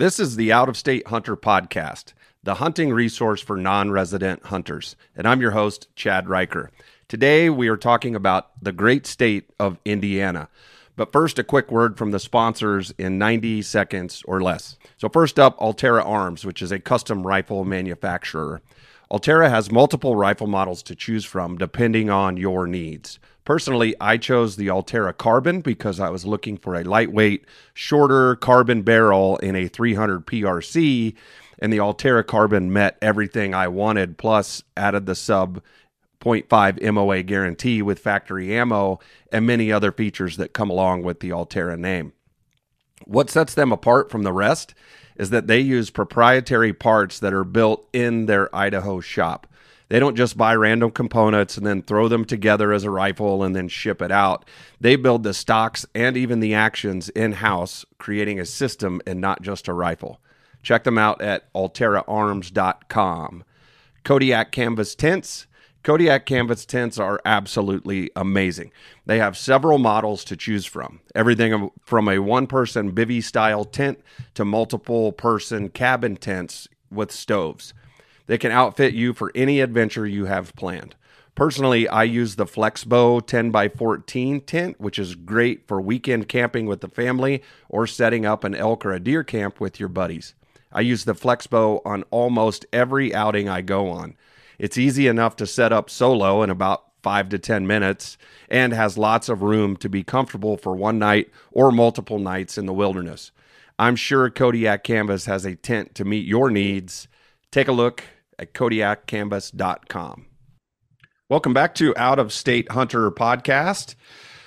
This is the Out of State Hunter Podcast, the hunting resource for non resident hunters. And I'm your host, Chad Riker. Today, we are talking about the great state of Indiana. But first, a quick word from the sponsors in 90 seconds or less. So, first up, Allterra Arms, which is a custom rifle manufacturer. Allterra has multiple rifle models to choose from depending on your needs. Personally, I chose the Allterra Carbon because I was looking for a lightweight, shorter carbon barrel in a 300 PRC, and the Allterra Carbon met everything I wanted, plus added the sub 0.5 MOA guarantee with factory ammo and many other features that come along with the Allterra name. What sets them apart from the rest is that they use proprietary parts that are built in their Idaho shop. They don't just buy random components and then throw them together as a rifle and then ship it out. They build the stocks and even the actions in house, creating a system and not just a rifle. Check them out at allterraarms.com. Kodiak Canvas Tents. Kodiak Canvas tents are absolutely amazing. They have several models to choose from everything from a one person bivy style tent to multiple person cabin tents with stoves. They can outfit you for any adventure you have planned. Personally, I use the Flexbow 10 by 14 tent, which is great for weekend camping with the family or setting up an elk or a deer camp with your buddies. I use the Flexbow on almost every outing I go on. It's easy enough to set up solo in about five to 10 minutes and has lots of room to be comfortable for one night or multiple nights in the wilderness. I'm sure Kodiak Canvas has a tent to meet your needs. Take a look at kodiakcanvas.com. Welcome back to Out of State Hunter podcast.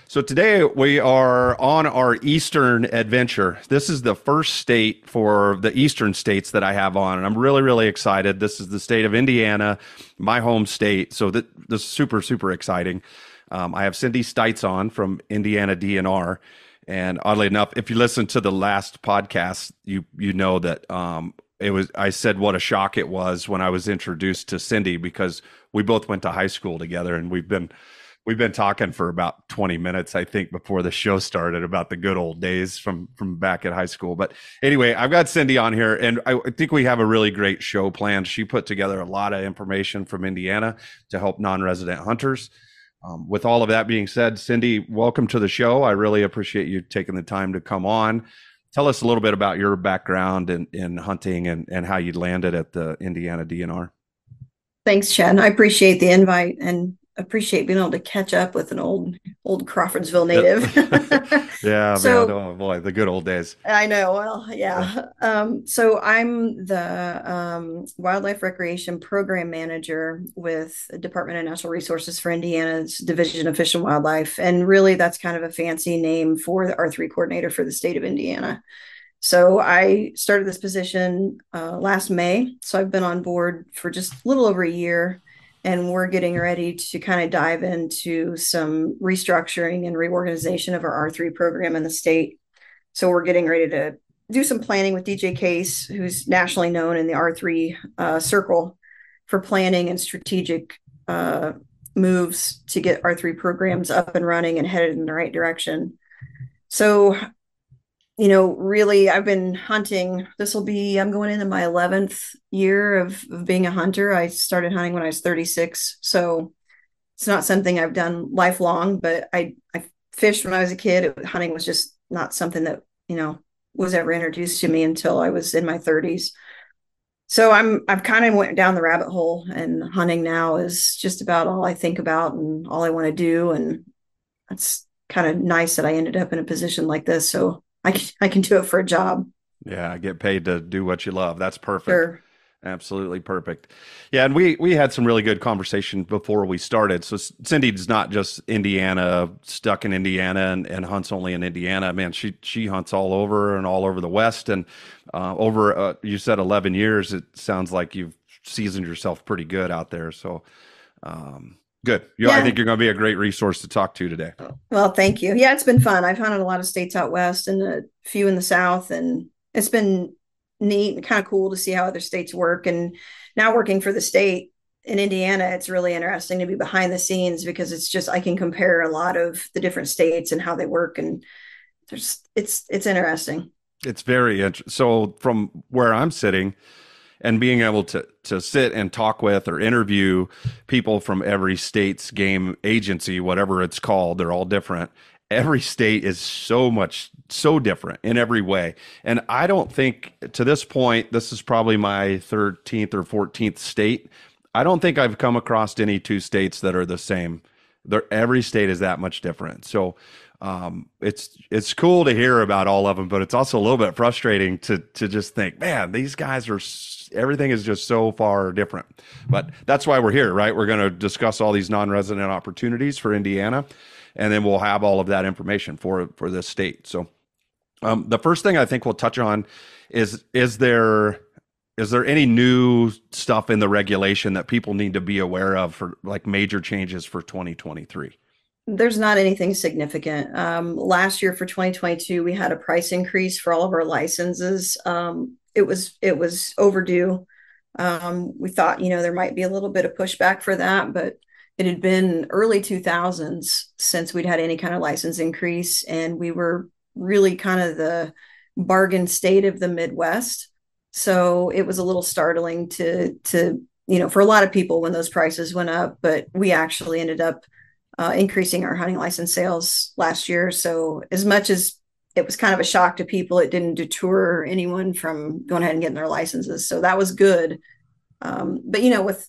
So today we are on our Eastern adventure. This is the first state for the Eastern states that I have on, and I'm really, really excited. This is the state of Indiana, my home state. So this is super, super exciting. Um, I have Cindy Stites on from Indiana DNR. And oddly enough, if you listen to the last podcast, you you know that um, it was I said what a shock it was when I was introduced to Cindy because we both went to high school together and we've been we've been talking for about 20 minutes I think before the show started about the good old days from from back at high school. But anyway I've got Cindy on here and I, think we have a really great show planned. She put together a lot of information from Indiana to help non-resident hunters. Um, with all of that being said Cindy welcome to the show. I really appreciate you taking the time to come on. Tell us a little bit about your background in, in hunting and, and how you landed at the Indiana DNR. Thanks, Chad. I appreciate the invite and appreciate being able to catch up with an old old Crawfordsville native. yeah, so, man. Oh boy, the good old days. I know. Well, yeah. Um, so I'm the um, wildlife recreation program manager with the Department of Natural Resources for Indiana's Division of Fish and Wildlife, and really that's kind of a fancy name for the R3 coordinator for the state of Indiana. So I started this position uh, last May. So I've been on board for just a little over a year and we're getting ready to kind of dive into some restructuring and reorganization of our R3 program in the state. So we're getting ready to do some planning with DJ Case, who's nationally known in the R3 uh, circle for planning and strategic uh, moves to get R3 programs up and running and headed in the right direction. So you know, really, I've been hunting. This will be, I'm going into my 11th year of, of being a hunter. I started hunting when I was 36. So it's not something I've done lifelong, but I, I fished when I was a kid. It, hunting was just not something that, you know, was ever introduced to me until I was in my 30s. So I'm I've kind of went down the rabbit hole and hunting now is just about all I think about and all I want to do and it's kind of nice that I ended up in a position like this. So I can, I can do it for a job. Yeah, get paid to do what you love. That's perfect. Sure. Absolutely perfect. Yeah, and we we had some really good conversation before we started. So Cindy's not just Indiana stuck in Indiana and, and hunts only in Indiana. Man, she she hunts all over and all over the West. And uh, over uh, you said eleven years. It sounds like you've seasoned yourself pretty good out there. So um, Good. You, yeah. I think you're going to be a great resource to talk to today. Well, thank you. Yeah, it's been fun. I've hunted a lot of states out west and a few in the south, and it's been neat and kind of cool to see how other states work. And now working for the state in Indiana, it's really interesting to be behind the scenes because it's just I can compare a lot of the different states and how they work, and there's it's it's interesting. It's very interesting. So from where I'm sitting, and being able to to sit and talk with or interview people from every state's game agency, whatever it's called, they're all different. Every state is so much so different in every way. And I don't think to this point, this is probably my 13th or 14th state. I don't think I've come across any two states that are the same. They're, every state is that much different. So um, it's it's cool to hear about all of them, but it's also a little bit frustrating to to just think, man, these guys are everything is just so far different. But that's why we're here, right? We're going to discuss all these non-resident opportunities for Indiana, and then we'll have all of that information for for this state. So, um, the first thing I think we'll touch on is is there is there any new stuff in the regulation that people need to be aware of for like major changes for 2023? There's not anything significant. Um, last year for 2022, we had a price increase for all of our licenses. Um, it was it was overdue. Um, we thought, you know, there might be a little bit of pushback for that, but it had been early 2000s since we'd had any kind of license increase, and we were really kind of the bargain state of the Midwest. So it was a little startling to to you know for a lot of people when those prices went up, but we actually ended up uh, increasing our hunting license sales last year. So as much as it was kind of a shock to people, it didn't deter anyone from going ahead and getting their licenses. So that was good. Um, but you know, with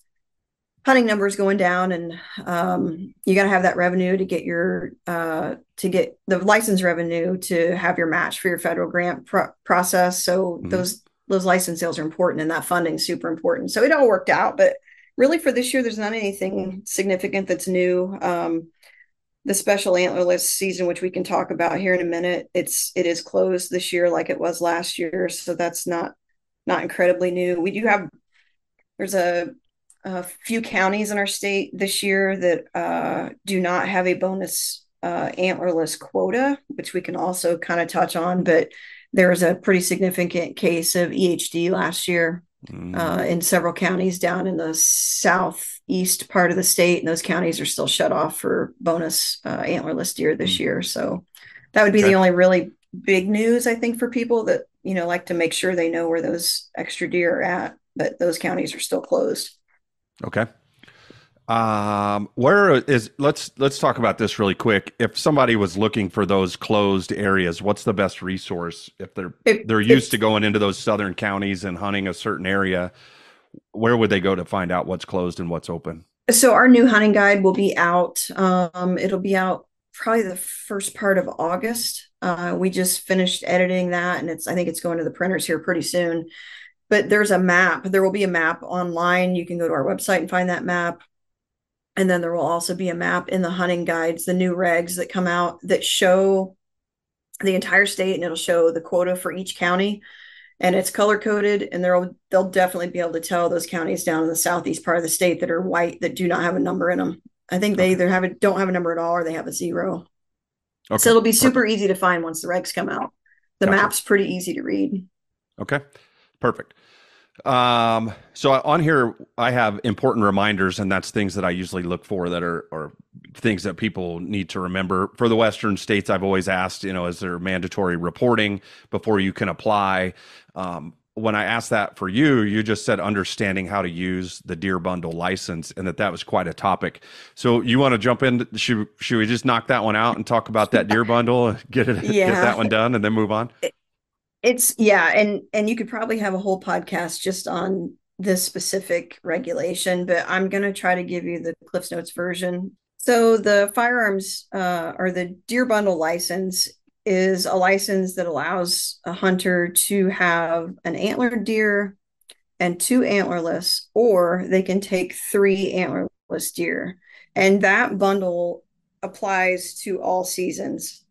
hunting numbers going down and um, you got to have that revenue to get your uh, to get the license revenue to have your match for your federal grant pro- process so mm-hmm. those those license sales are important and that funding is super important so it all worked out but really for this year, there's not anything significant that's new. Um, the special antlerless season, which we can talk about here in a minute, it's it is closed this year like it was last year, so that's not not incredibly new. We do have there's a, a few counties in our state this year that uh, do not have a bonus uh, antlerless quota, which we can also kind of touch on. But there was a pretty significant case of EHD last year mm. uh, in several counties down in the southeast part of the state, and those counties are still shut off for bonus uh, antlerless deer this mm. year. So that would be okay. the only really big news I think for people that you know like to make sure they know where those extra deer are at. But those counties are still closed. Okay. Um, where is let's let's talk about this really quick. If somebody was looking for those closed areas, what's the best resource if they're if, they're used to going into those southern counties and hunting a certain area? Where would they go to find out what's closed and what's open? So our new hunting guide will be out. Um, it'll be out probably the first part of August. Uh, we just finished editing that, and it's I think it's going to the printers here pretty soon. But there's a map. There will be a map online. You can go to our website and find that map and then there will also be a map in the hunting guides, the new regs that come out that show the entire state and it'll show the quota for each county and it's color coded and they'll they'll definitely be able to tell those counties down in the southeast part of the state that are white that do not have a number in them. I think they okay. either have a don't have a number at all or they have a zero. Okay. So it'll be super Perfect. easy to find once the regs come out. The gotcha. map's pretty easy to read. Okay. Perfect. Um, so on here, I have important reminders, and that's things that I usually look for that are, are things that people need to remember. For the Western states, I've always asked, you know, is there mandatory reporting before you can apply? Um, when I asked that for you, you just said understanding how to use the Deer Bundle license, and that that was quite a topic. So you want to jump in? Should should we just knock that one out and talk about that Deer Bundle, and get it, yeah. get that one done, and then move on? It's yeah and and you could probably have a whole podcast just on this specific regulation but i'm going to try to give you the cliffs notes version. So the firearms uh, or the deer bundle license is a license that allows a hunter to have an antlered deer and two antlerless or they can take three antlerless deer. And that bundle applies to all seasons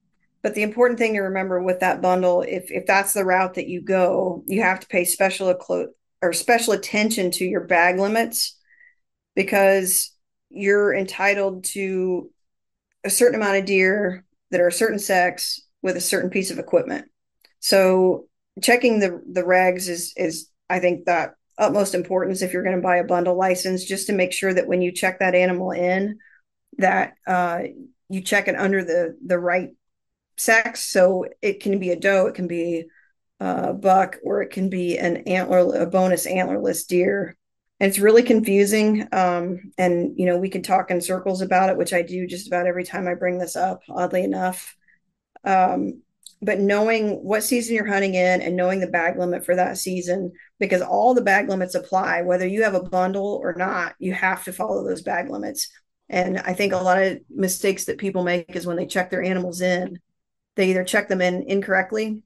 but the important thing to remember with that bundle, if if that's the route that you go, you have to pay special or special attention to your bag limits because you're entitled to a certain amount of deer that are a certain sex with a certain piece of equipment. So checking the the regs is is I think that utmost importance if you're going to buy a bundle license, just to make sure that when you check that animal in, that uh, you check it under the the right sex. So it can be a doe, it can be a buck, or it can be an antler, a bonus antlerless deer. And it's really confusing. Um, and you know, we can talk in circles about it, which I do just about every time I bring this up. Oddly enough, um, but knowing what season you're hunting in and knowing the bag limit for that season, because all the bag limits apply, whether you have a bundle or not, you have to follow those bag limits. And I think a lot of mistakes that people make is when they check their animals in, they either check them in incorrectly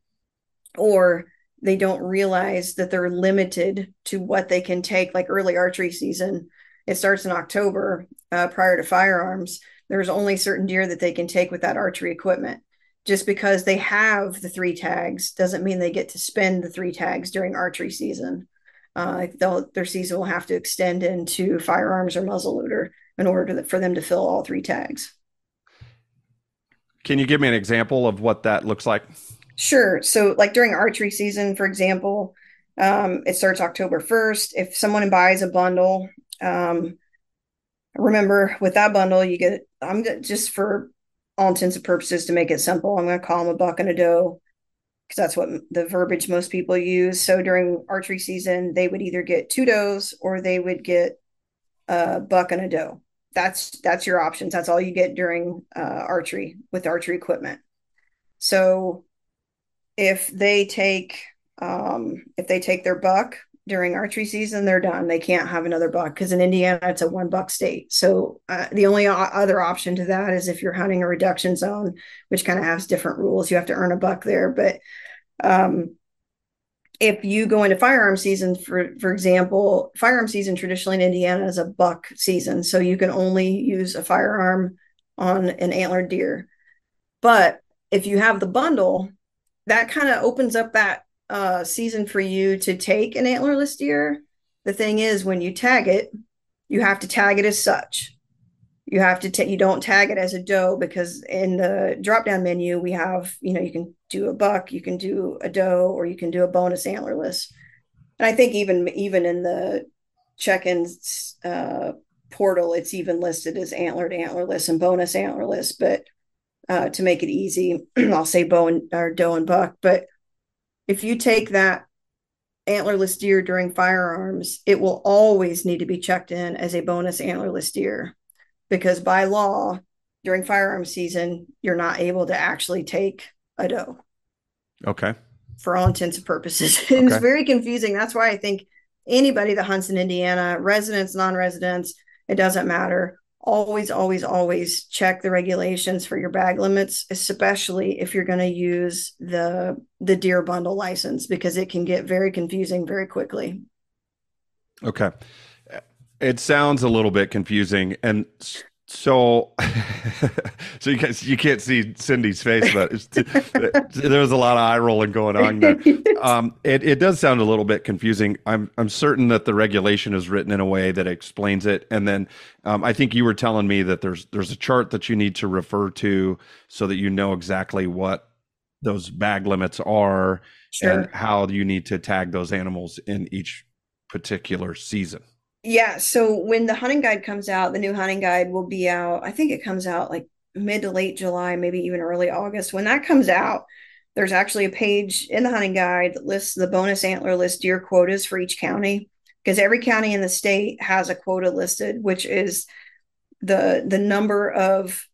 or they don't realize that they're limited to what they can take like early archery season. It starts in october uh, prior to firearms. There's only certain deer that they can take with that archery equipment. Just because they have the three tags doesn't mean they get to spend the three tags during archery season. Uh, their season will have to extend into firearms or muzzleloader in order to, for them to fill all three tags can you give me an example of what that looks like Sure. So, like during archery season, for example, um, it starts October 1st. If someone buys a bundle, um, remember with that bundle, you get, I'm just for all intents and purposes to make it simple, I'm going to call them a buck and a doe because that's what the verbiage most people use. So during archery season, they would either get two does or they would get a buck and a doe. That's that's your options. That's all you get during uh, archery with archery equipment. So if they take um, if they take their buck during archery season, they're done. They can't have another buck because in Indiana it's a one buck state. So uh, the only other option to that is if you're hunting a reduction zone, which kind of has different rules. You have to earn a buck there, but um, if you go into firearm season, for for example, firearm season traditionally in Indiana is a buck season, so you can only use a firearm on an antlered deer. But if you have the bundle, that kind of opens up that uh, season for you to take an antlerless deer. The thing is, when you tag it, you have to tag it as such. You have to you don't tag it as a doe because in the drop down menu, we have, you know, you can do a buck, you can do a doe, or you can do a bonus antlerless. And I think even, even in the check ins uh, portal, it's even listed as antlered, antlerless, and bonus antlerless. But uh, to make it easy. I'll say bow and or doe and buck. But if you take that antlerless deer during firearms, it will always need to be checked in as a bonus antlerless deer because by law, during firearm season, you're not able to actually take a doe. Okay. For all intents and purposes. Okay. it's very confusing. That's why I think anybody that hunts in Indiana, residents, non residents, it doesn't matter always, always, always check the regulations for your bag limits, especially if you're going to use the the deer bundle license because it can get very confusing very quickly. Okay. It sounds a little bit confusing and so, so you guys, you can't see Cindy's face, but there's a lot of eye rolling going on there. Um, it, it does sound a little bit confusing. I'm I'm certain that the regulation is written in a way that explains it, and then um, I think you were telling me that there's there's a chart that you need to refer to so that you know exactly what those bag limits are sure. and how you need to tag those animals in each particular season. Yeah. So when the hunting guide comes out, the new hunting guide will be out. I think it comes out like mid to late July, maybe even early August. When that comes out, there's actually a page in the hunting guide that lists the bonus antlerless deer quotas for each county because every county in the state has a quota listed, which is the the number of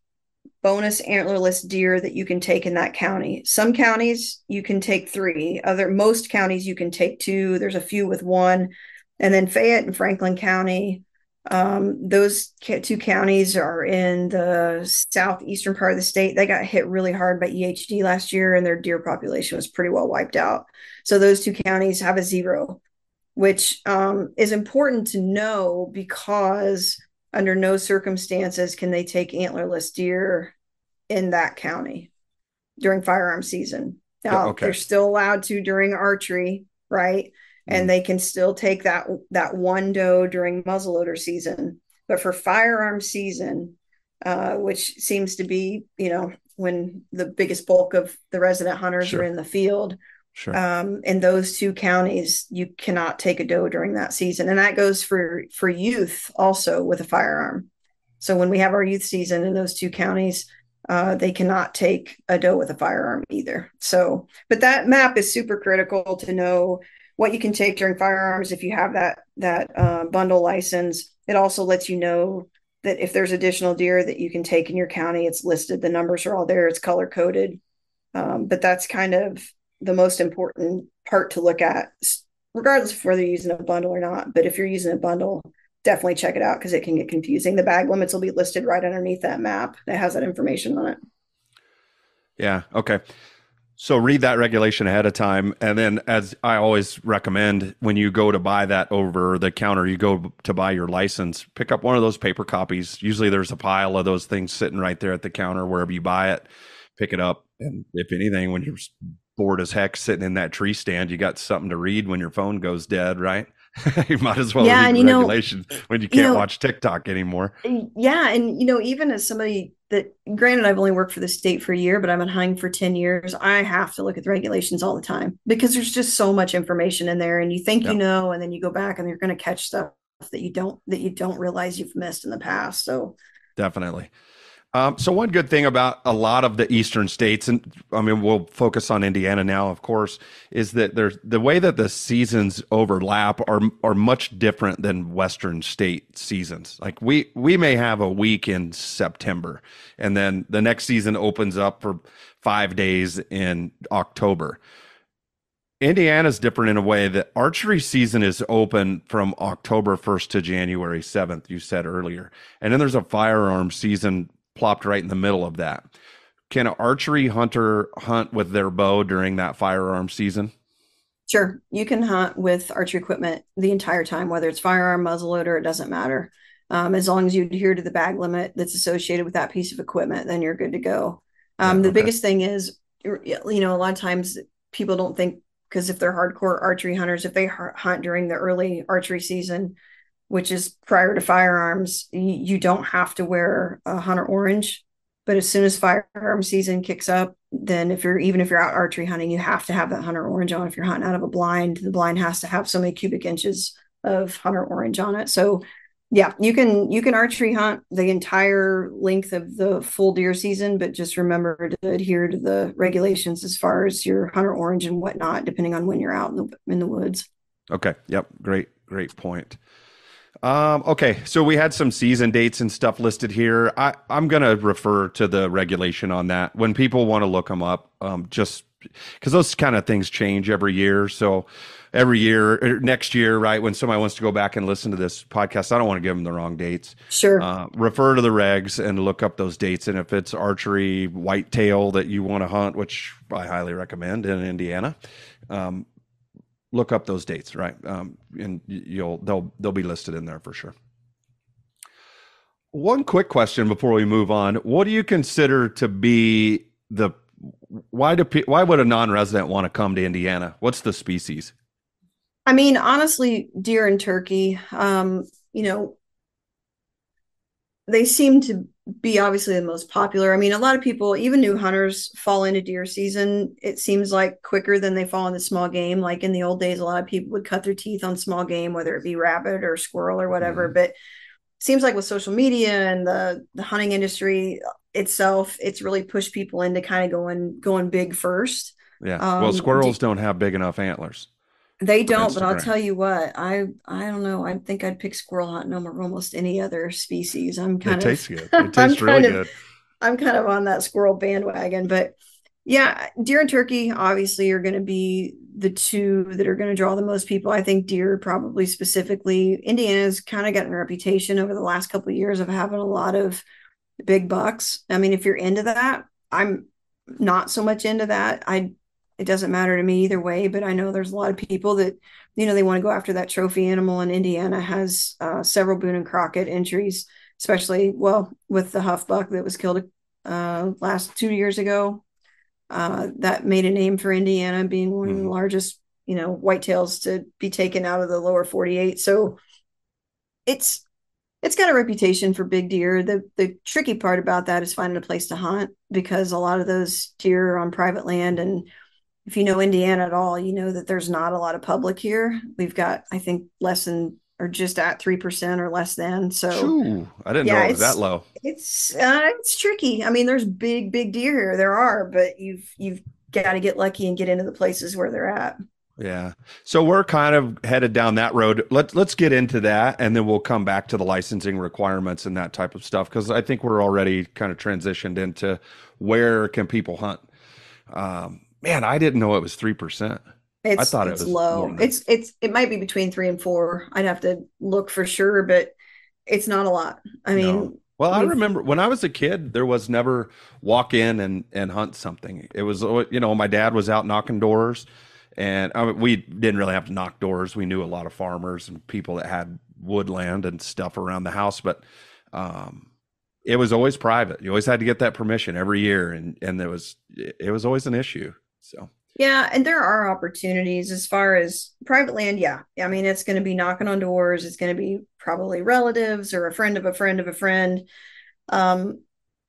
bonus antlerless deer that you can take in that county. Some counties you can take 3, other most counties you can take 2. There's a few with one and then Fayette and Franklin County. Um, those two counties are in the southeastern part of the state. They got hit really hard by EHD last year, and their deer population was pretty well wiped out. So those two counties have a zero, which um, is important to know because under no circumstances can they take antlerless deer in that county during firearm season. Now okay. they're still allowed to during archery, right? And mm-hmm. they can still take that that one doe during muzzleloader season. But for firearm season, uh, which seems to be, you know, when the biggest bulk of the resident hunters sure. are in the field, Sure. Um, in those two counties, you cannot take a doe during that season, and that goes for for youth also with a firearm. So when we have our youth season in those two counties, uh, they cannot take a doe with a firearm either. So, but that map is super critical to know what you can take during firearms if you have that that uh, bundle license. It also lets you know that if there's additional deer that you can take in your county, it's listed. The numbers are all there. It's color coded. Um, but that's kind of the most important part to look at, regardless of whether you're using a bundle or not. But if you're using a bundle, definitely check it out because it can get confusing. The bag limits will be listed right underneath that map that has that information on it. Yeah. Okay. So read that regulation ahead of time. And then, as I always recommend, when you go to buy that over the counter, you go to buy your license, pick up one of those paper copies. Usually there's a pile of those things sitting right there at the counter wherever you buy it. Pick it up. And if anything, when you're bored as heck sitting in that tree stand, you got something to read when your phone goes dead, right? you might as well yeah, read and, you regulations know, when you can't you know, watch TikTok anymore. Yeah, and you know, even as somebody that, granted, I've only worked for the state for a year, but I've been hunting for ten years. I have to look at the regulations all the time because there's just so much information in there, and you think yep. you know, and then you go back and you're going to catch stuff that you don't that you don't realize you've missed in the past. So definitely. Um, so one good thing about a lot of the eastern states, and I mean we'll focus on Indiana now, of course, is that there's the way that the seasons overlap are are much different than western state seasons. Like we we may have a week in September, and then the next season opens up for five days in October. Indiana's different in a way that archery season is open from October 1st to January 7th, you said earlier. And then there's a firearm season plopped right in the middle of that. Can an archery hunter hunt with their bow during that firearm season? Sure. You can hunt with archery equipment the entire time, whether it's firearm, muzzleloader, it doesn't matter. Um, as long as you adhere to the bag limit that's associated with that piece of equipment, then you're good to go. Um, yeah, the okay. biggest thing is, you know, a lot of times people don't think because if they're hardcore archery hunters, if they hunt during the early archery season, which is prior to firearms, you don't have to wear a hunter orange. But as soon as firearm season kicks up, then if you're even if you're out archery hunting, you have to have that hunter orange on. If you're hunting out of a blind, the blind has to have so many cubic inches of hunter orange on it. So yeah, you can you can archery hunt the entire length of the full deer season, but just remember to adhere to the regulations as far as your hunter orange and whatnot, depending on when you're out in the in the woods. Okay. Yep. Great. Great point. Um, okay, so we had some season dates and stuff listed here. I, I'm going to refer to the regulation on that when people want to look them up, um, just because those kind of things change every year. So every year, er, next year, right, when somebody wants to go back and listen to this podcast, I don't want to give them the wrong dates. Sure. Uh, refer to the regs and look up those dates. And if it's archery whitetail that you want to hunt, which I highly recommend in Indiana, um, look up those dates, right? Um, and you'll they'll they'll be listed in there for sure. One quick question before we move on: What do you consider to be the why do why would a non-resident want to come to Indiana? What's the species? I mean, honestly, deer and turkey. Um, you know, they seem to be obviously the most popular. I mean, a lot of people, even new hunters, fall into deer season. It seems like quicker than they fall into small game. Like in the old days, a lot of people would cut their teeth on small game, whether it be rabbit or squirrel or whatever. Mm-hmm. But seems like with social media and the the hunting industry itself, it's really pushed people into kind of going going big first. Yeah. Um, well, squirrels do, don't have big enough antlers. They don't, but I'll tell you what, I I don't know. I think I'd pick squirrel hot hunt over almost any other species. I'm kind it of tastes good. It tastes really of, good. I'm kind of on that squirrel bandwagon, but yeah, deer and turkey obviously are going to be the two that are going to draw the most people. I think deer probably specifically. Indiana's kind of gotten a reputation over the last couple of years of having a lot of big bucks. I mean, if you're into that, I'm not so much into that. I it doesn't matter to me either way. But I know there's a lot of people that, you know, they want to go after that trophy animal. And Indiana has uh, several Boone and Crockett entries, especially, well, with the Huff Buck that was killed uh, last two years ago. Uh, that made a name for Indiana being one of the mm-hmm. largest, you know, whitetails to be taken out of the lower 48. So it's, it's got a reputation for big deer. The the tricky part about that is finding a place to hunt because a lot of those deer are on private land and if you know Indiana at all, you know that there's not a lot of public here. We've got, I think, less than or just at three percent or less than. So Shoo, I didn't yeah, know it was that low. It's uh, it's tricky. I mean, there's big big deer here. There are, but you've you've got to get lucky and get into the places where they're at. Yeah. So we're kind of headed down that road. Let's let's get into that and then we'll come back to the licensing requirements and that type of stuff because I think we're already kind of transitioned into where can people hunt. Um, man, I didn't know it was three percent. It's, I thought it's it was low. It's it's it might be between three and four. I'd have to look for sure, but it's not a lot. I mean, no. well, I remember when I was a kid, there was never walk in and and hunt something. It was you know my dad was out knocking doors, and I mean, we didn't really have to knock doors. We knew a lot of farmers and people that had woodland and stuff around the house, but um, it was always private. You always had to get that permission every year, and and there was it was always an issue. So yeah, and there are opportunities as far as private land. Yeah. I mean, it's going to be knocking on doors. It's going to be probably relatives or a friend of a friend of a friend. Um,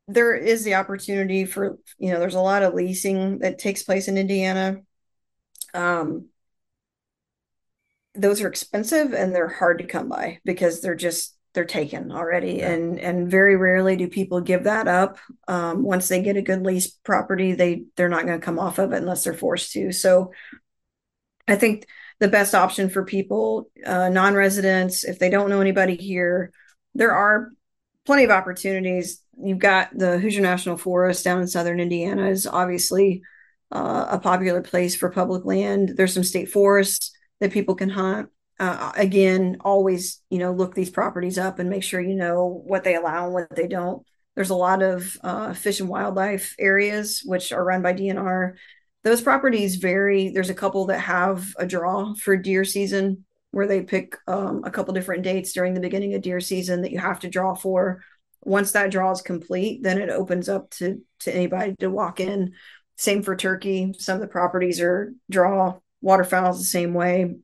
there is the opportunity for, you know, there's a lot of leasing that takes place in Indiana. Um, those are expensive and they're hard to come by because they're just they're taken already yeah. and and very rarely do people give that up. Um, once they get a good lease property they they're not going to come off of it unless they're forced to. So i think the best option for people uh, non-residents if they don't know anybody here there are plenty of opportunities. You've got the hoosier national forest down in southern indiana is obviously uh, a popular place for public land. There's some state forests that people can hunt uh, again, always, you know, look these properties up and make sure you know what they allow and what they don't. There's a lot of uh, fish and wildlife areas which are run by DNR. Those properties vary. There's a couple that have a draw for deer season where they pick um, a couple different dates during the beginning of deer season that you have to draw for. Once that draw is complete, then it opens up to to anybody to walk in. Same for turkey. Some of the properties are draw. Waterfowl is the same way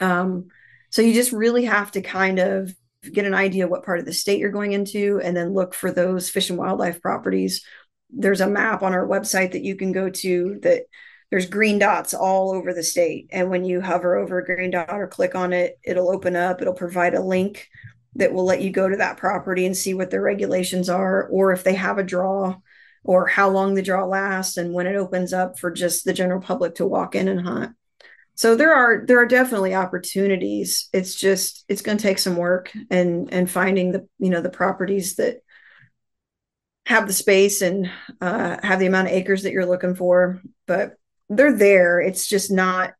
um, so you just really have to kind of get an idea what part of the state you're going into and then look for those fish and wildlife properties. There's a map on our website that you can go to that there's green dots all over the state. And when you hover over a green dot or click on it, it'll open up, it'll provide a link that will let you go to that property and see what their regulations are, or if they have a draw, or how long the draw lasts, and when it opens up for just the general public to walk in and hunt so there are there are definitely opportunities. It's just it's going to take some work and and finding the you know the properties that have the space and uh, have the amount of acres that you're looking for but they're there. It's just not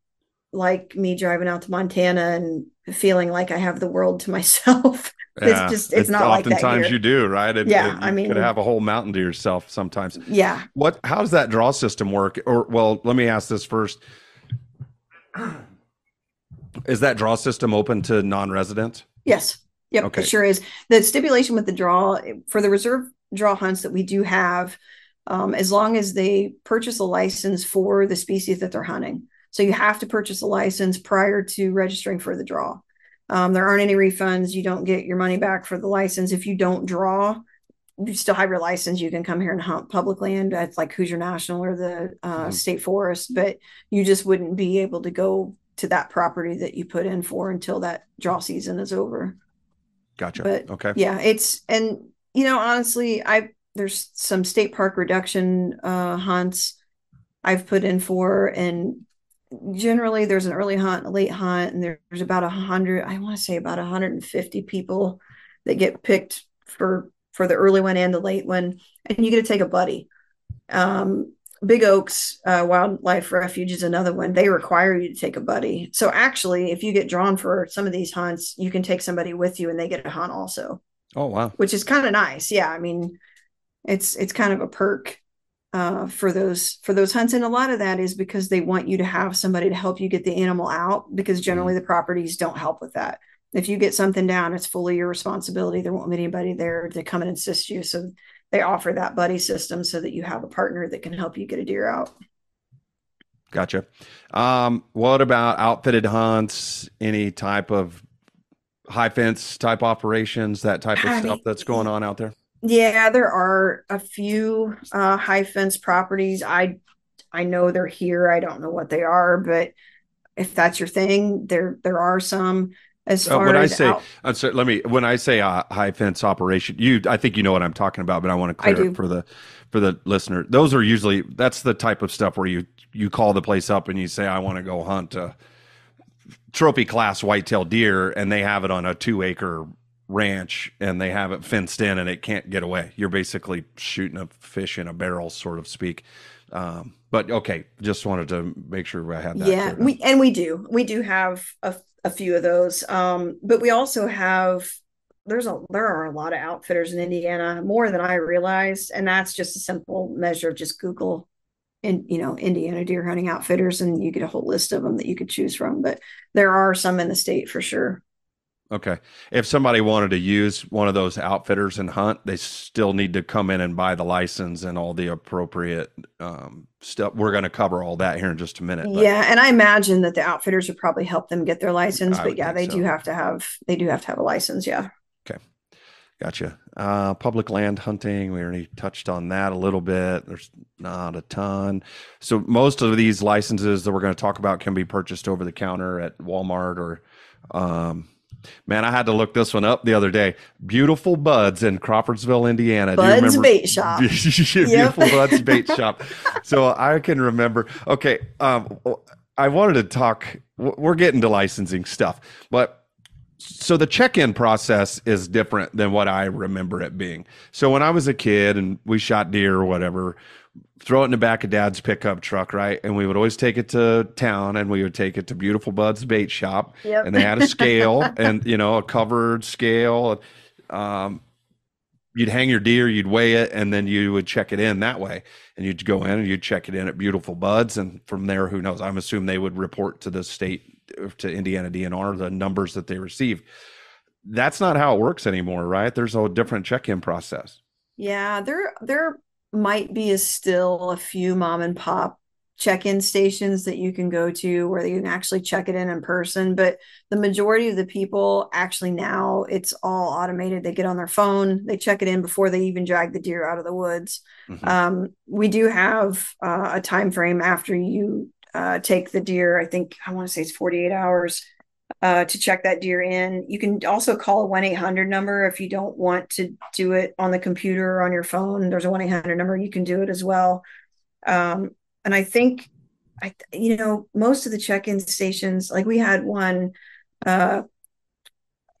like me driving out to montana and feeling like i have the world to myself. Yeah, it's just it's, it's not oftentimes like that you do right? It, yeah it, i mean could have a whole mountain to yourself sometimes. Yeah. What how does that draw system work? Or well let me ask this first is that draw system open to non-residents? Yes. Yep. Okay. It sure is. The stipulation with the draw for the reserve draw hunts that we do have, um, as long as they purchase a license for the species that they're hunting. So you have to purchase a license prior to registering for the draw. Um, there aren't any refunds. You don't get your money back for the license if you don't draw. You still have your license. You can come here and hunt public land at like Hoosier National or the uh, mm-hmm. state forest, but you just wouldn't be able to go to that property that you put in for until that draw season is over. Gotcha. But okay. Yeah, it's and you know, honestly, I there's some state park reduction uh hunts I've put in for and generally there's an early hunt, a late hunt, and there's about a hundred, I want to say about 150 people that get picked for for the early one and the late one, and you get to take a buddy. Um, Big Oaks uh, Wildlife Refuge is another one. They require you to take a buddy. So actually, if you get drawn for some of these hunts, you can take somebody with you, and they get a hunt also. Oh wow! Which is kind of nice. Yeah, I mean, it's it's kind of a perk uh, for those for those hunts, and a lot of that is because they want you to have somebody to help you get the animal out. Because generally, mm-hmm. the properties don't help with that. If you get something down, it's fully your responsibility. There won't be anybody there to come and assist you. So they offer that buddy system so that you have a partner that can help you get a deer out. Gotcha. Um, what about outfitted hunts? Any type of high fence type operations, that type of I stuff mean, that's going on out there? Yeah, there are a few uh, high fence properties. I I know they're here. I don't know what they are, but if that's your thing, there there are some. As far uh, when as I say, out- uh, so let me when I say uh, high fence operation, you I think you know what I'm talking about, but I want to clear it for the for the listener. Those are usually that's the type of stuff where you you call the place up and you say I want to go hunt a trophy class whitetail deer, and they have it on a two acre ranch and they have it fenced in and it can't get away. You're basically shooting a fish in a barrel, sort of speak. Um, but okay, just wanted to make sure I had that. yeah we and we do. We do have a, a few of those um but we also have there's a there are a lot of outfitters in indiana more than i realized and that's just a simple measure. Of just google and you know indiana deer hunting outfitters and you get a whole list of them that you could choose from but there are some in the state for sure Okay. If somebody wanted to use one of those outfitters and hunt, they still need to come in and buy the license and all the appropriate um, stuff. We're going to cover all that here in just a minute. but- yeah and i imagine that the outfitters would probably help them get their license I but yeah they think do have to have they do have to have a license yeah Okay. Gotcha. Uh, public land hunting. We already touched on that a little bit. There's not a ton. So most of these licenses that we're going to talk about can be purchased over the counter at Walmart or, um, man, I had to look this one up the other day. Beautiful Buds in Crawfordsville, Indiana. Bud's Bait Shop. Beautiful Buds Bait Shop. So I can remember. Okay. Um, I wanted to talk. We're getting to licensing stuff, but so the check-in process is different than what I remember it being. So when I was a kid and we shot deer or whatever, throw it in the back of dad's pickup truck, right? And we would always take it to town and we would take it to Beautiful Bud's bait shop. Yep. And they had a scale and you know, a covered scale. Um you'd hang your deer, you'd weigh it, and then you would check it in that way. And you'd go in and you'd check it in at Beautiful Buds. And from there, who knows? I'm assuming they would report to the state to Indiana DNR the numbers that they received. That's not how it works anymore, right? There's a different check-in process. Yeah, there there might be a still a few mom and pop check-in stations that you can go to where you can actually check it in in person, but the majority of the people actually now it's all automated. They get on their phone, they check it in before they even drag the deer out of the woods. Mhm. Um, we do have uh, a time frame after you uh, take the deer. I think I want to say it's 48 hours uh, to check that deer in. You can also call a 1 800 number if you don't want to do it on the computer or on your phone. There's a 1 800 number. You can do it as well. Um, and I think, I you know, most of the check in stations, like we had one uh,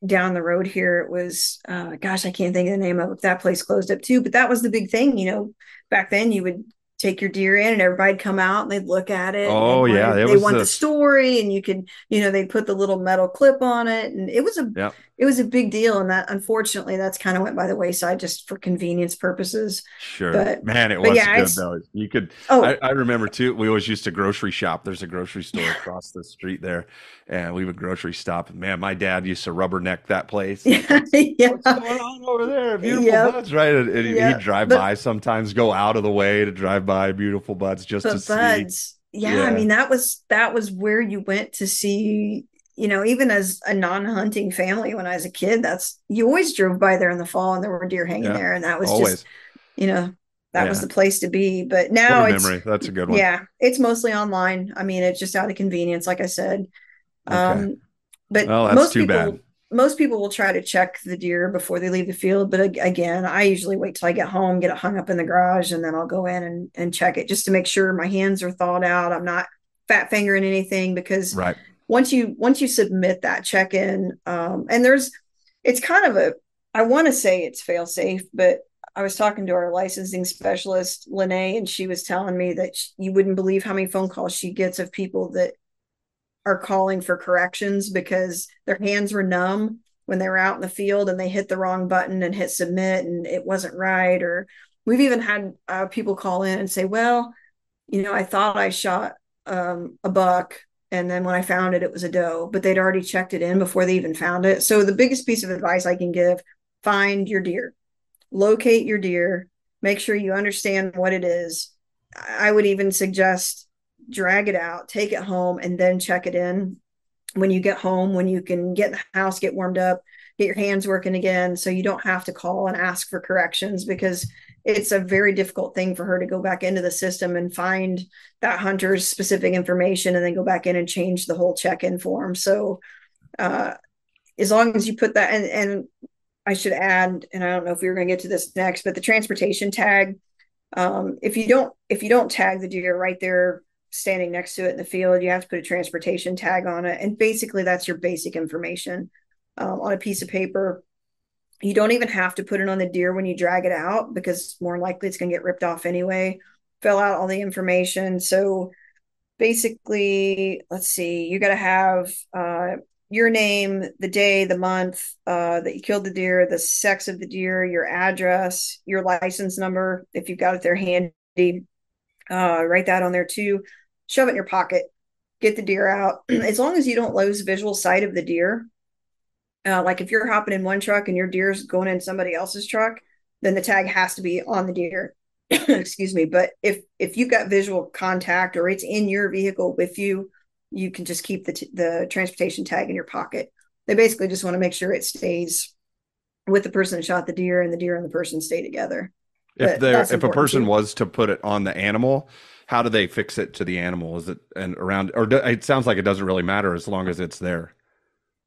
down the road here. It was, uh, gosh, I can't think of the name of. That place closed up too. But that was the big thing, you know. Back then, you would take your deer in and everybody'd come out and they'd look at it. Oh, yeah, they want the- story, and you could, you know, they'd put the little metal clip on it, and it was a, Yep. It was a big deal. And that, unfortunately, that's kind of went by the wayside just for convenience purposes. Sure. But- Man, it was yeah, good though. You could Oh, I, I remember too. We always used to grocery shop. There's a grocery store across the street there, and we would grocery stop. Man, my dad used to rubberneck that place. yeah, yeah. What's going on over there? Beautiful Yep. buds, right? And, and Yep. he'd drive But- by sometimes, go out of the way to drive by beautiful buds just to but see. yeah, Yeah. i mean that was that was where you went to see you know even as a non-hunting family when i was a kid that's you always drove by there in the fall and there were deer hanging Yeah, there and that was Always. just you know that was the place to be but now it's memory. That's a good one. yeah it's mostly online i mean it's just out of convenience like i said Okay. um but Well, most too people bad. most people will try to check the deer before they leave the field but again i usually wait till i get home get it hung up in the garage and then i'll go in and, and check it just to make sure my hands are thawed out i'm not fat fingering anything because Right. Once you once you submit that check in um and there's it's kind of a i want to say it's fail safe but i was talking to our licensing specialist lene and she was telling me that sh you wouldn't believe how many phone calls she gets of people that are calling for corrections because their hands were numb when they were out in the field and they hit the wrong button and hit submit and it wasn't right. Or we've even had uh, people call in and say well you know i thought i shot um, a buck and then when i found it it was a doe but they'd already checked it in before they even found it. So the biggest piece of advice i can give find your deer. Locate your deer. Make sure you understand what it is. I would even suggest drag it out take it home and then check it in. When you get home when you can get in the house get warmed up get your hands working again so you don't have to call and ask for corrections because it's a very difficult thing for her to go back into the system and find that hunter's specific information and then go back in and change the whole check-in form so uh, as long as you put that and and I should add, and I don't know if we were going to get to this next, but the transportation tag. Um, if you don't if you don't tag the deer right there standing next to it in the field, you have to put a transportation tag on it, and basically that's your basic information um, on a piece of paper. You don't even have to put it on the deer when you drag it out because more likely it's going to get ripped off anyway. Fill out all the information. So basically, let's see, you got to have uh, your name, the day, the month uh, that you killed the deer, the sex of the deer, your address, your license number, if you've got it there handy. Uh, write that on there too. Shove it in your pocket. Get the deer out. as long as you don't lose visual sight of the deer, uh, like if you're hopping in one truck and your deer's going in somebody else's truck, then the tag has to be on the deer. Excuse me. But if if you've got visual contact or it's in your vehicle with you, you can just keep the t- the transportation tag in your pocket. They basically just want to make sure it stays with the person that shot the deer and the deer and the person stay together. If there if a person too. was to put it on the animal, how do they fix it to the animal? Is it and around or do, it sounds like it doesn't really matter as long as it's there.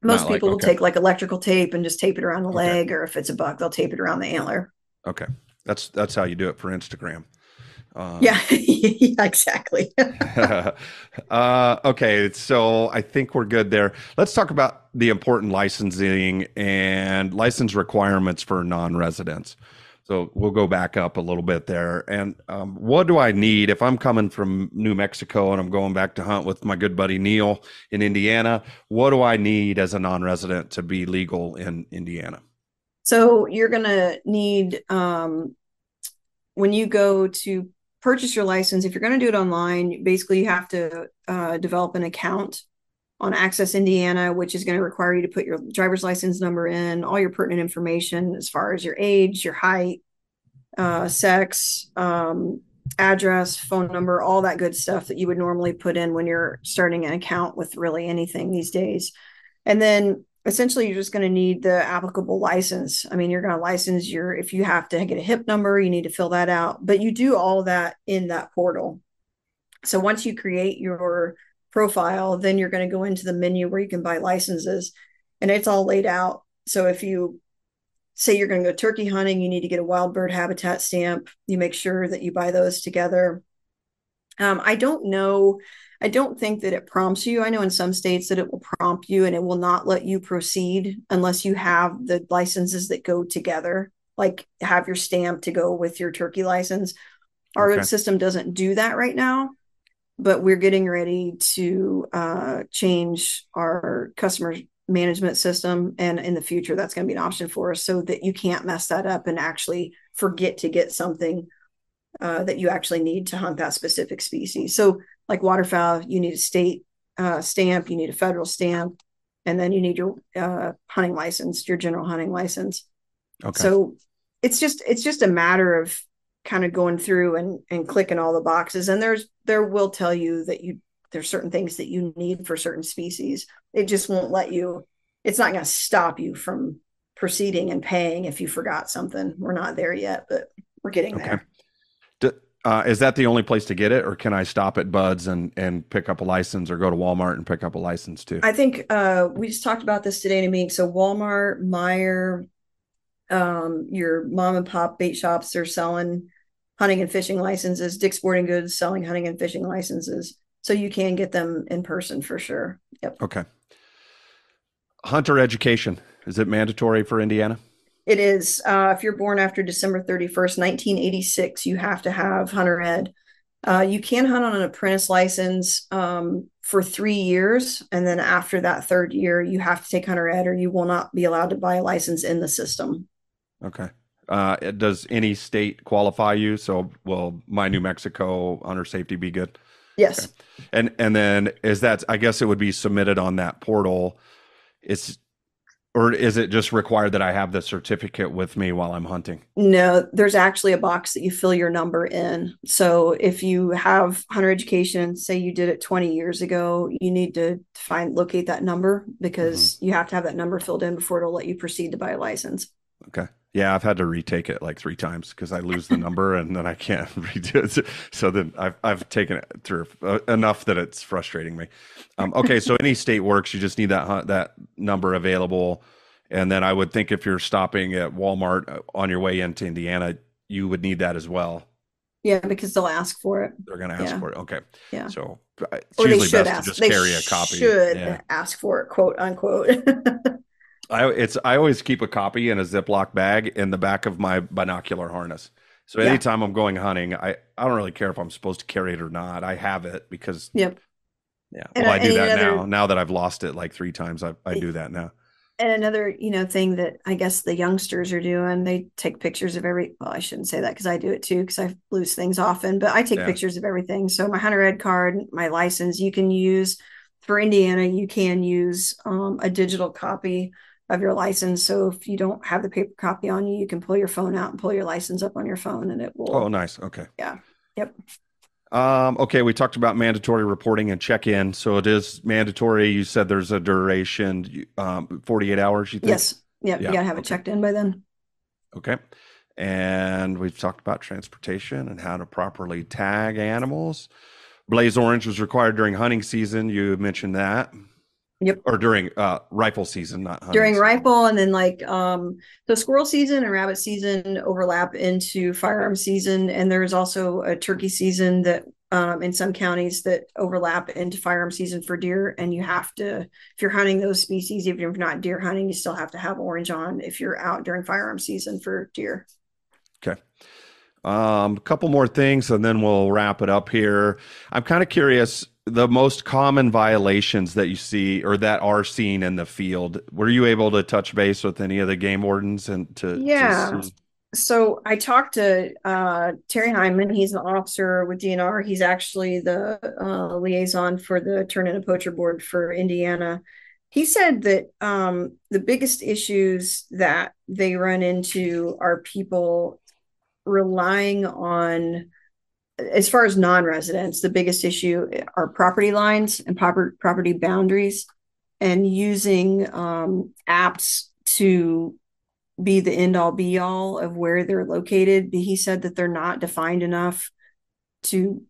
Most Not people like, okay. will take like electrical tape and just tape it around the leg, or if it's a buck, they'll tape it around the antler. Okay, that's that's how you do it for Instagram. Um, yeah, yeah, exactly. uh, okay, so I think we're good there. Let's talk about the important licensing and license requirements for non-residents. So we'll go back up a little bit there. And um, what do I need if I'm coming from New Mexico and I'm going back to hunt with my good buddy Neil in Indiana? What do I need as a non resident to be legal in Indiana? So you're going to need, um, when you go to purchase your license, if you're going to do it online, basically you have to uh, develop an account on Access Indiana, which is going to require you to put your driver's license number in, all your pertinent information as far as your age, your height, uh, sex, um, address, phone number, all that good stuff that you would normally put in when you're starting an account with really anything these days. And then essentially you're just going to need the applicable license. I mean, you're going to license your, if you have to get a HIP number, you need to fill that out, but you do all that in that portal. So once you create your profile, then you're going to go into the menu where you can buy licenses and it's all laid out. So if you say you're going to go turkey hunting, you need to get a wild bird habitat stamp. You make sure that you buy those together. Um, I don't know. I don't think that it prompts you. I know in some states that it will prompt you and it will not let you proceed unless you have the licenses that go together, like have your stamp to go with your turkey license. Our okay. system doesn't do that right now but we're getting ready to uh, change our customer management system and in the future that's going to be an option for us so that you can't mess that up and actually forget to get something uh, that you actually need to hunt that specific species. So like waterfowl you need a state uh, stamp you need a federal stamp and then you need your uh, hunting license your general hunting license. Okay. So it's just it's just a matter of kind of going through and and clicking all the boxes and there's there will tell you that you there's certain things that you need for certain species it just won't let you it's not going to stop you from proceeding and paying if you forgot something we're not there yet but we're getting okay. there uh, is that the only place to get it, or can I stop at Buds and and pick up a license, or go to Walmart and pick up a license too? I think uh, we just talked about this today in a meeting. So Walmart, Meijer, um, your mom and pop bait shops are selling hunting and fishing licenses. Dick's Sporting Goods selling hunting and fishing licenses, so you can get them in person for sure. Yep. Okay. Hunter education is it mandatory for Indiana? It is. Uh, if you're born after December 31st, 1986, you have to have hunter ed. Uh, you can hunt on an apprentice license um, for three years. And then after that third year, you have to take hunter ed or you will not be allowed to buy a license in the system. Okay. Uh, does any state qualify you? So will my New Mexico hunter safety be good? Yes. Okay. And and then is that I guess it would be submitted on that portal. It's or is it just required that I have the certificate with me while I'm hunting? No, there's actually a box that you fill your number in. So if you have hunter education, say you did it 20 years ago, you need to find locate that number because mm-hmm. you have to have that number filled in before it'll let you proceed to buy a license. Okay. Yeah, I've had to retake it like three times because I lose the number and then I can't redo it. So then I've I've taken it through uh, enough that it's frustrating me. Um, okay, so any state works. You just need that that number available, and then I would think if you're stopping at Walmart uh, on your way into Indiana, you would need that as well. Yeah, because they'll ask for it. They're going to ask Yeah. for it. Okay. Yeah. So uh, it's Or they usually should best ask. to just they carry a copy. should Yeah. ask for it, quote unquote. I it's I always keep a copy in a Ziploc bag in the back of my binocular harness. So Yeah. anytime I'm going hunting, I, I don't really care if I'm supposed to carry it or not. I have it because yep. yeah. And, well, I do that other- now. Now that I've lost it like three times, I, I do that now. And another, you know, thing that I guess the youngsters are doing, they take pictures of every, well, I shouldn't say that because I do it too, because I lose things often, but I take Yeah. pictures of everything. So my hunter ed card, my license, you can use for Indiana, you can use um, a digital copy of your license. So if you don't have the paper copy on you, you can pull your phone out and pull your license up on your phone and it will. Oh, nice. Okay. Yeah. Yep. Um, okay, we talked about mandatory reporting and check-in. So it is mandatory. You said there's a duration, um, 48 hours. You think? Yes. Yep. Yeah, You got to have it checked in by then. Okay. And we've talked about transportation and how to properly tag animals. Blaze orange was required during hunting season. You mentioned that. Yep. Or during uh, rifle season, not hunting during rifle and then like um so squirrel season and rabbit season overlap into firearm season and there's also a turkey season that um in some counties that overlap into firearm season for deer and you have to if you're hunting those species even if you're not deer hunting you still have to have orange on if you're out during firearm season for deer Okay. Um, a couple more things and then we'll wrap it up here. I'm kind of curious the most common violations that you see or that are seen in the field. Were you able to touch base with any of the game wardens and to, to Yeah. see- so I talked to uh, Terry Hyman. He's an officer with DNR. He's actually the uh, liaison for the Turn In a Poacher Board for Indiana. He said that um, the biggest issues that they run into are people relying on, as far as non-residents, the biggest issue are property lines and proper, property boundaries, and using um, apps to be the end all be all of where they're located. He said that they're not defined enough to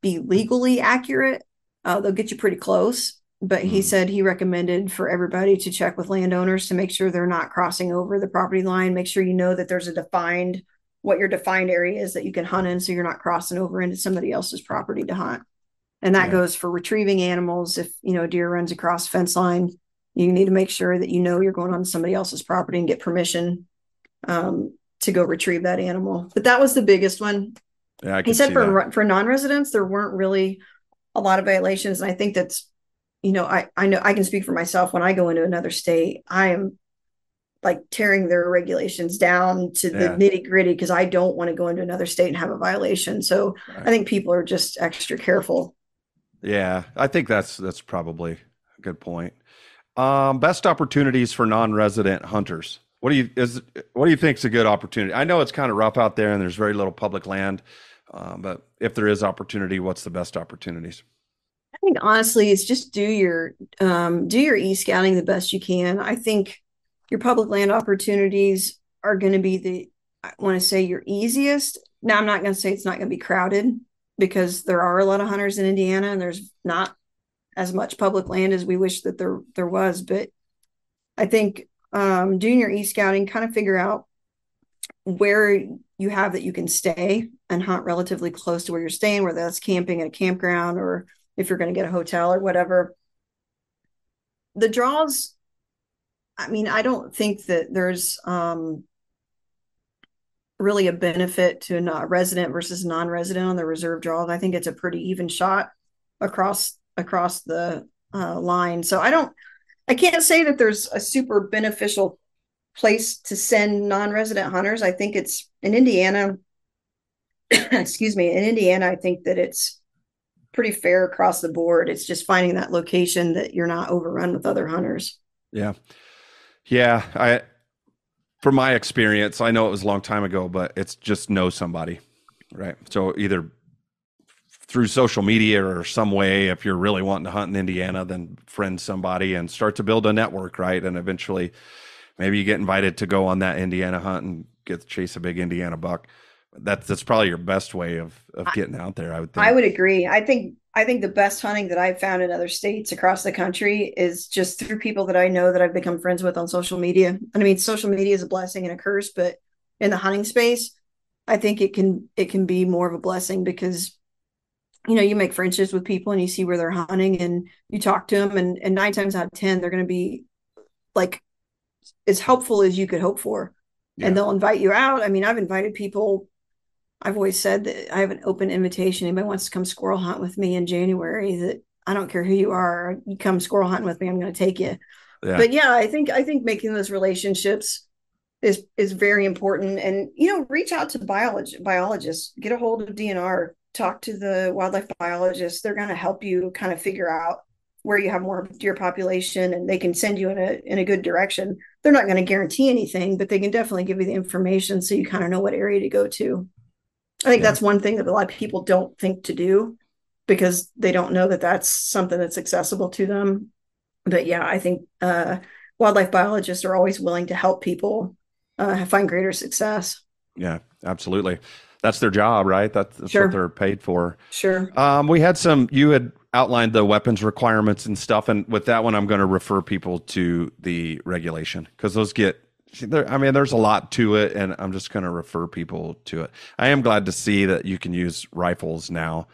be legally accurate. Uh, they'll get you pretty close, but he Mhm. said he recommended for everybody to check with landowners to make sure they're not crossing over the property line. Make sure you know that there's a defined what your defined area is that you can hunt in, so you're not crossing over into somebody else's property to hunt. And that Yeah. goes for retrieving animals. If you know a deer runs across fence line, you need to make sure that you know you're going on somebody else's property and get permission um, to go retrieve that animal. But that was the biggest one. Yeah, I He said for that. for non-residents there weren't really a lot of violations, and I think that's you know I I know I can speak for myself when I go into another state I am like tearing their regulations down to the nitty gritty because I don't want to go into another state and have a violation. So I think people are just extra careful. Yeah, I think that's that's probably a good point. Um, best opportunities for non-resident hunters. What do you is what do you think is a good opportunity? I know it's kind of rough out there and there's very little public land, um, but if there is opportunity, what's the best opportunities? I think honestly, it's just do your um, do your e scouting the best you can. I think your public land opportunities are going to be the I want to say your easiest. Now, I'm not going to say it's not going to be crowded because there are a lot of hunters in Indiana, and there's not as much public land as we wish that there there was. But I think um, doing your e scouting, kind of figure out where you have that you can stay and hunt relatively close to where you're staying, whether that's camping at a campground or if you're going to get a hotel or whatever. The draws, I mean, I don't think that there's um, really a benefit to a resident versus non-resident on the reserve draws. I think it's a pretty even shot across across the uh, line. So I don't, I can't say that there's a super beneficial place to send non-resident hunters. I think it's in Indiana. excuse me, in Indiana, I think that it's pretty fair across the board. It's just finding that location that you're not overrun with other hunters. Yeah, yeah. I, from my experience, I know it was a long time ago, but it's just know somebody, right? So either through social media or some way, if you're really wanting to hunt in Indiana, then friend somebody and start to build a network, right? And eventually maybe you get invited to go on that Indiana hunt and get to chase a big Indiana buck. That's that's probably your best way of of getting out there. I would think. I would agree. I think I think the best hunting that I've found in other states across the country is just through people that I know that I've become friends with on social media. And I mean, social media is a blessing and a curse, but in the hunting space, I think it can it can be more of a blessing because you know you make friendships with people and you see where they're hunting and you talk to them and, and nine times out of ten they're going to be like as helpful as you could hope for yeah. and they'll invite you out i mean i've invited people I've always said that I have an open invitation. Anybody wants to come squirrel hunt with me in January, that I don't care who you are, you come squirrel hunting with me, I'm going to take you. Yeah. But yeah, I think I think making those relationships is is very important. And you know, reach out to biology biologists, get a hold of DNR, talk to the wildlife biologists. They're going to help you kind of figure out where you have more deer population and they can send you in a in a good direction. They're not going to guarantee anything, but they can definitely give you the information so you kind of know what area to go to. I think yeah. that's one thing that a lot of people don't think to do because they don't know that that's something that's accessible to them. But yeah, I think uh, wildlife biologists are always willing to help people uh, find greater success. Yeah, absolutely. That's their job, right? That's, that's sure. what they're paid for. Sure. Um, we had some, you had outlined the weapons requirements and stuff. And with that one, I'm going to refer people to the regulation because those get there, I mean, there's a lot to it, and I'm just going to refer people to it. I am glad to see that you can use rifles now.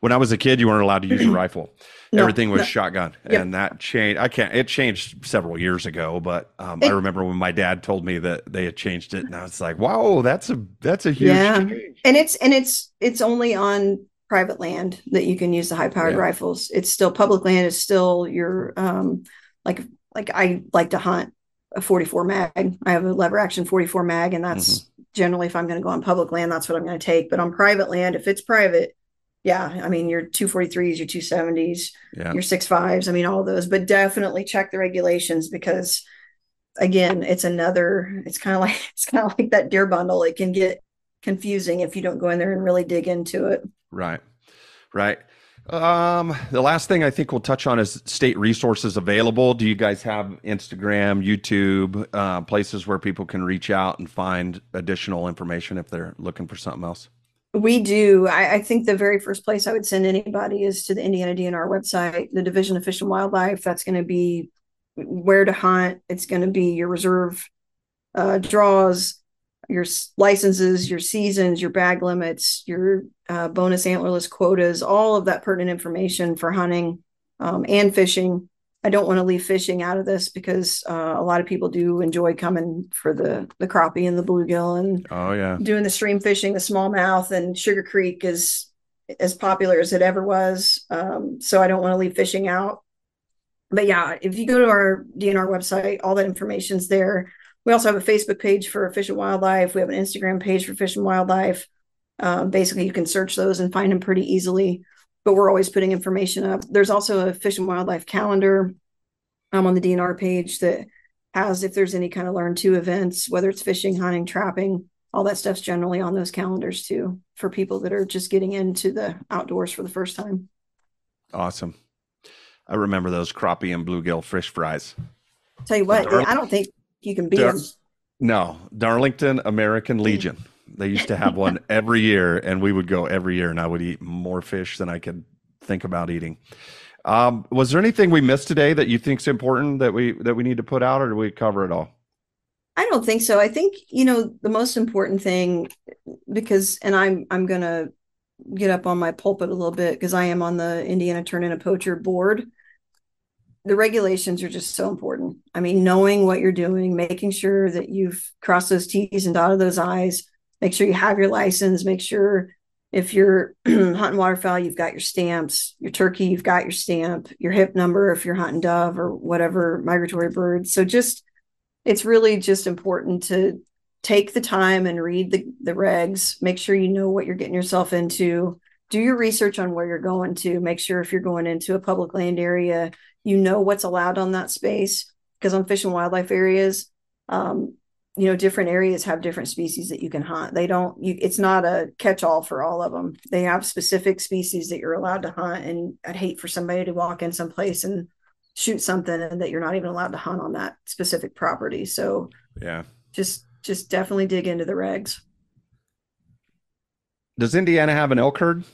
When I was a kid, you weren't allowed to use a rifle. No, Everything was no. shotgun, yep. and that changed. I can't. It changed several years ago, but um, it, I remember when my dad told me that they had changed it, and I was like, "Wow, that's a that's a huge yeah. change." And it's and it's it's only on private land that you can use the high powered yeah. rifles. It's still public land. It's still your um like like I like to hunt a 44 mag. I have a lever action 44 mag, and that's mm-hmm. generally if I'm going to go on public land, that's what I'm going to take. But on private land, if it's private, yeah, I mean your 243s, your 270s, yeah. your six fives, I mean all those. But definitely check the regulations because again, it's another. It's kind of like it's kind of like that deer bundle. It can get confusing if you don't go in there and really dig into it. Right, right. Um, the last thing I think we'll touch on is state resources available. Do you guys have Instagram, YouTube, uh, places where people can reach out and find additional information if they're looking for something else? We do. I, I, think the very first place I would send anybody is to the Indiana DNR website, the Division of Fish and Wildlife. That's going to be where to hunt. It's going to be your reserve uh, draws, your licenses, your seasons, your bag limits, your uh, bonus antlerless quotas, all of that pertinent information for hunting um, and fishing. I don't want to leave fishing out of this because uh, a lot of people do enjoy coming for the the crappie and the bluegill and oh yeah, doing the stream fishing, the smallmouth and Sugar Creek is as popular as it ever was. Um, so I don't want to leave fishing out. But yeah, if you go to our DNR website, all that information's there. We also have a Facebook page for Fish and Wildlife. We have an Instagram page for Fish and Wildlife. Um, basically, you can search those and find them pretty easily. But we're always putting information up. There's also a Fish and Wildlife calendar um, on the DNR page that has if there's any kind of learn to events, whether it's fishing, hunting, trapping, all that stuff's generally on those calendars too for people that are just getting into the outdoors for the first time. Awesome. I remember those crappie and bluegill fish fries. Tell you what, I don't think you can beat Dar-. No, Darlington American Legion. They used to have one every year, and we would go every year, and I would eat more fish than I could think about eating. Um, was there anything we missed today that you think is important that we that we need to put out, or do we cover it all? I don't think so. I think you know the most important thing because, and I'm I'm gonna get up on my pulpit a little bit because I am on the Indiana Turn In a Poacher board the regulations are just so important. I mean, knowing what you're doing, making sure that you've crossed those T's and dotted those I's, make sure you have your license, make sure if you're hunting waterfowl, you've got your stamps, your turkey, you've got your stamp, your HIP number if you're hunting dove or whatever migratory birds. So just it's really just important to take the time and read the, the regs, make sure you know what you're getting yourself into, do your research on where you're going to, make sure if you're going into a public land area, you know what's allowed on that space because on fish and wildlife areas um, you know different areas have different species that you can hunt they don't you it's not a catch-all for all of them they have specific species that you're allowed to hunt and i'd hate for somebody to walk in someplace and shoot something and that you're not even allowed to hunt on that specific property. So yeah, just just definitely dig into the regs. Does Indiana have an elk herd?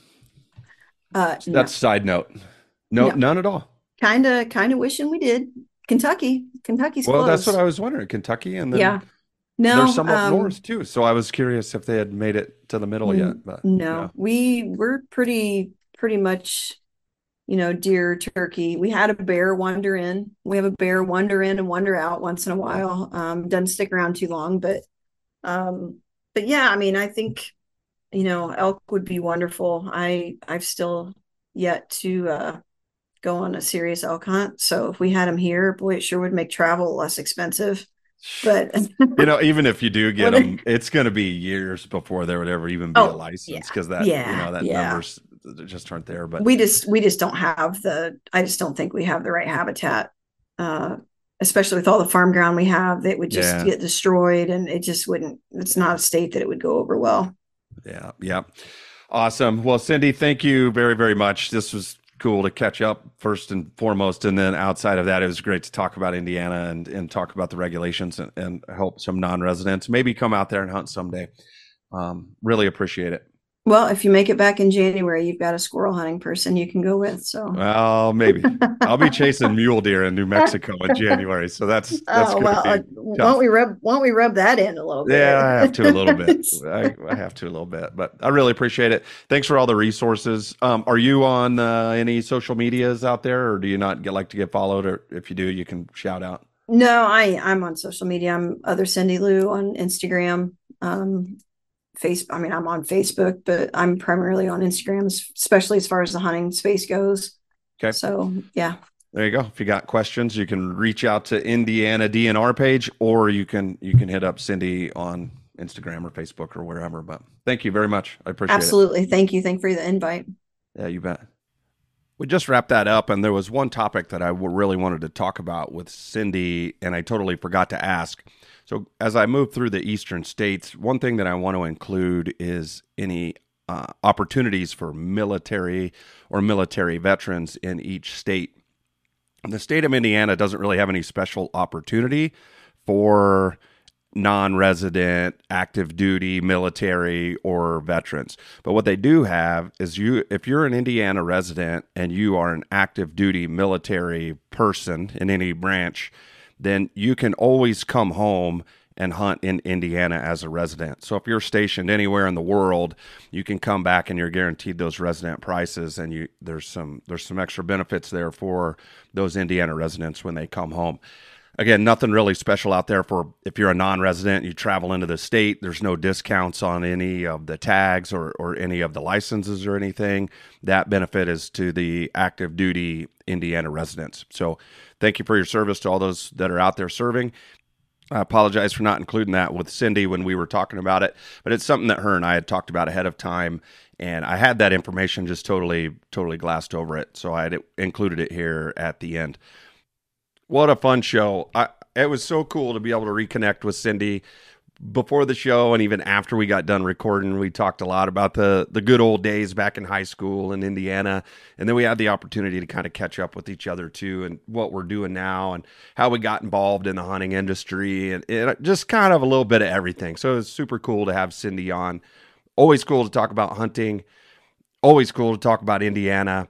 Uh, That's no. side note. No, no, none at all. Kind of, kind of wishing we did. Kentucky, Kentucky's well. Close. That's what I was wondering. Kentucky, and then yeah, no, there's some up um, north too. So I was curious if they had made it to the middle yet. But no, no, we we're pretty pretty much, you know, deer, turkey. We had a bear wander in. We have a bear wander in and wander out once in a while. Um, doesn't stick around too long, but um, but yeah, I mean, I think you know, elk would be wonderful. I I've still yet to uh, go on a serious elk hunt. So if we had them here, boy, it sure would make travel less expensive. But you know, even if you do get them, it's going to be years before there would ever even be oh, a license because yeah, that yeah, you know that yeah. numbers just aren't there. But we just we just don't have the. I just don't think we have the right habitat. Uh, especially with all the farm ground we have, that would just get destroyed, and it just wouldn't. It's not a state that it would go over well. Yeah. Yeah. Awesome. Well, Cindy, thank you very, very much. This was cool to catch up first and foremost. And then outside of that, it was great to talk about Indiana and, and talk about the regulations and, and help some non residents maybe come out there and hunt someday. Um, really appreciate it. Well, if you make it back in January, you've got a squirrel hunting person you can go with. So, well, maybe I'll be chasing mule deer in New Mexico in January. So that's that's oh well. Uh, won't we rub? Won't we rub that in a little bit? Yeah, I have to a little bit. I, I, have to a little bit, but I really appreciate it. Thanks for all the resources. Um, are you on uh, any social medias out there, or do you not get like to get followed? Or if you do, you can shout out. No, I I'm on social media. I'm other Cindy Lou on Instagram. Um, face i mean i'm on facebook but i'm primarily on instagram especially as far as the hunting space goes. Okay. So yeah. There you go. If you got questions you can reach out to indiana dnr page or you can you can hit up cindy on instagram or facebook or wherever but thank you very much. I appreciate absolutely. it. Absolutely. Thank you. Thank you for the invite. Yeah you bet we just wrapped that up, and there was one topic that I really wanted to talk about with Cindy, and I totally forgot to ask. So, as I move through the eastern states, one thing that I want to include is any uh, opportunities for military or military veterans in each state. The state of Indiana doesn't really have any special opportunity for non resident, active duty, military, or veterans. But what they do have is you, if you're an Indiana resident and you are an active duty military person in any branch, then you can always come home and hunt in Indiana as a resident. So if you're stationed anywhere in the world, you can come back and you're guaranteed those resident prices and you there's some there's some extra benefits there for those Indiana residents when they come home. Again, nothing really special out there for if you're a non-resident, you travel into the state, there's no discounts on any of the tags or or any of the licenses or anything. That benefit is to the active duty Indiana residents. So thank you for your service to all those that are out there serving. I apologize for not including that with Cindy when we were talking about it, but it's something that her and I had talked about ahead of time, and I had that information just totally, totally glassed over it. So I included it here at the end. What a fun show! I, it was so cool to be able to reconnect with Cindy before the show and even after we got done recording, we talked a lot about the the good old days back in high school in Indiana, and then we had the opportunity to kind of catch up with each other too, and what we're doing now, and how we got involved in the hunting industry, and, and just kind of a little bit of everything. So it's super cool to have Cindy on. Always cool to talk about hunting. Always cool to talk about Indiana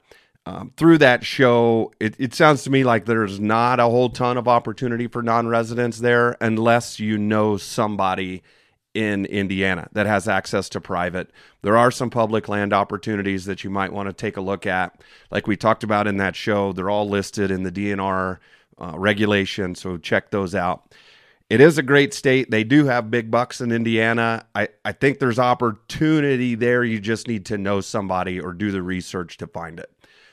um, through that show, it, it sounds to me like there's not a whole ton of opportunity for non residents there unless you know somebody in Indiana that has access to private. There are some public land opportunities that you might want to take a look at. Like we talked about in that show, they're all listed in the DNR uh, regulation, so check those out. It is a great state. They do have big bucks in Indiana. I, I think there's opportunity there. You just need to know somebody or do the research to find it.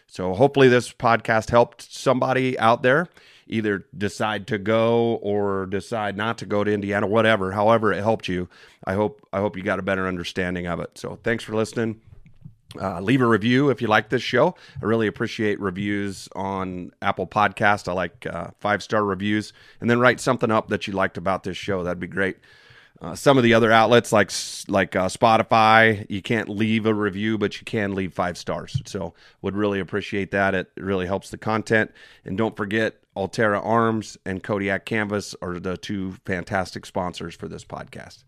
So hopefully this podcast helped somebody out there either decide to go or decide not to go to Indiana, whatever. However, it helped you. I hope I hope you got a better understanding of it. So thanks for listening. Uh, leave a review if you like this show. I really appreciate reviews on Apple Podcast. I like uh, five star reviews, and then write something up that you liked about this show. That'd be great. Uh, some of the other outlets like like uh, Spotify, you can't leave a review, but you can leave five stars. So would really appreciate that. It really helps the content. And don't forget, Allterra Arms and Kodiak Canvas are the two fantastic sponsors for this podcast.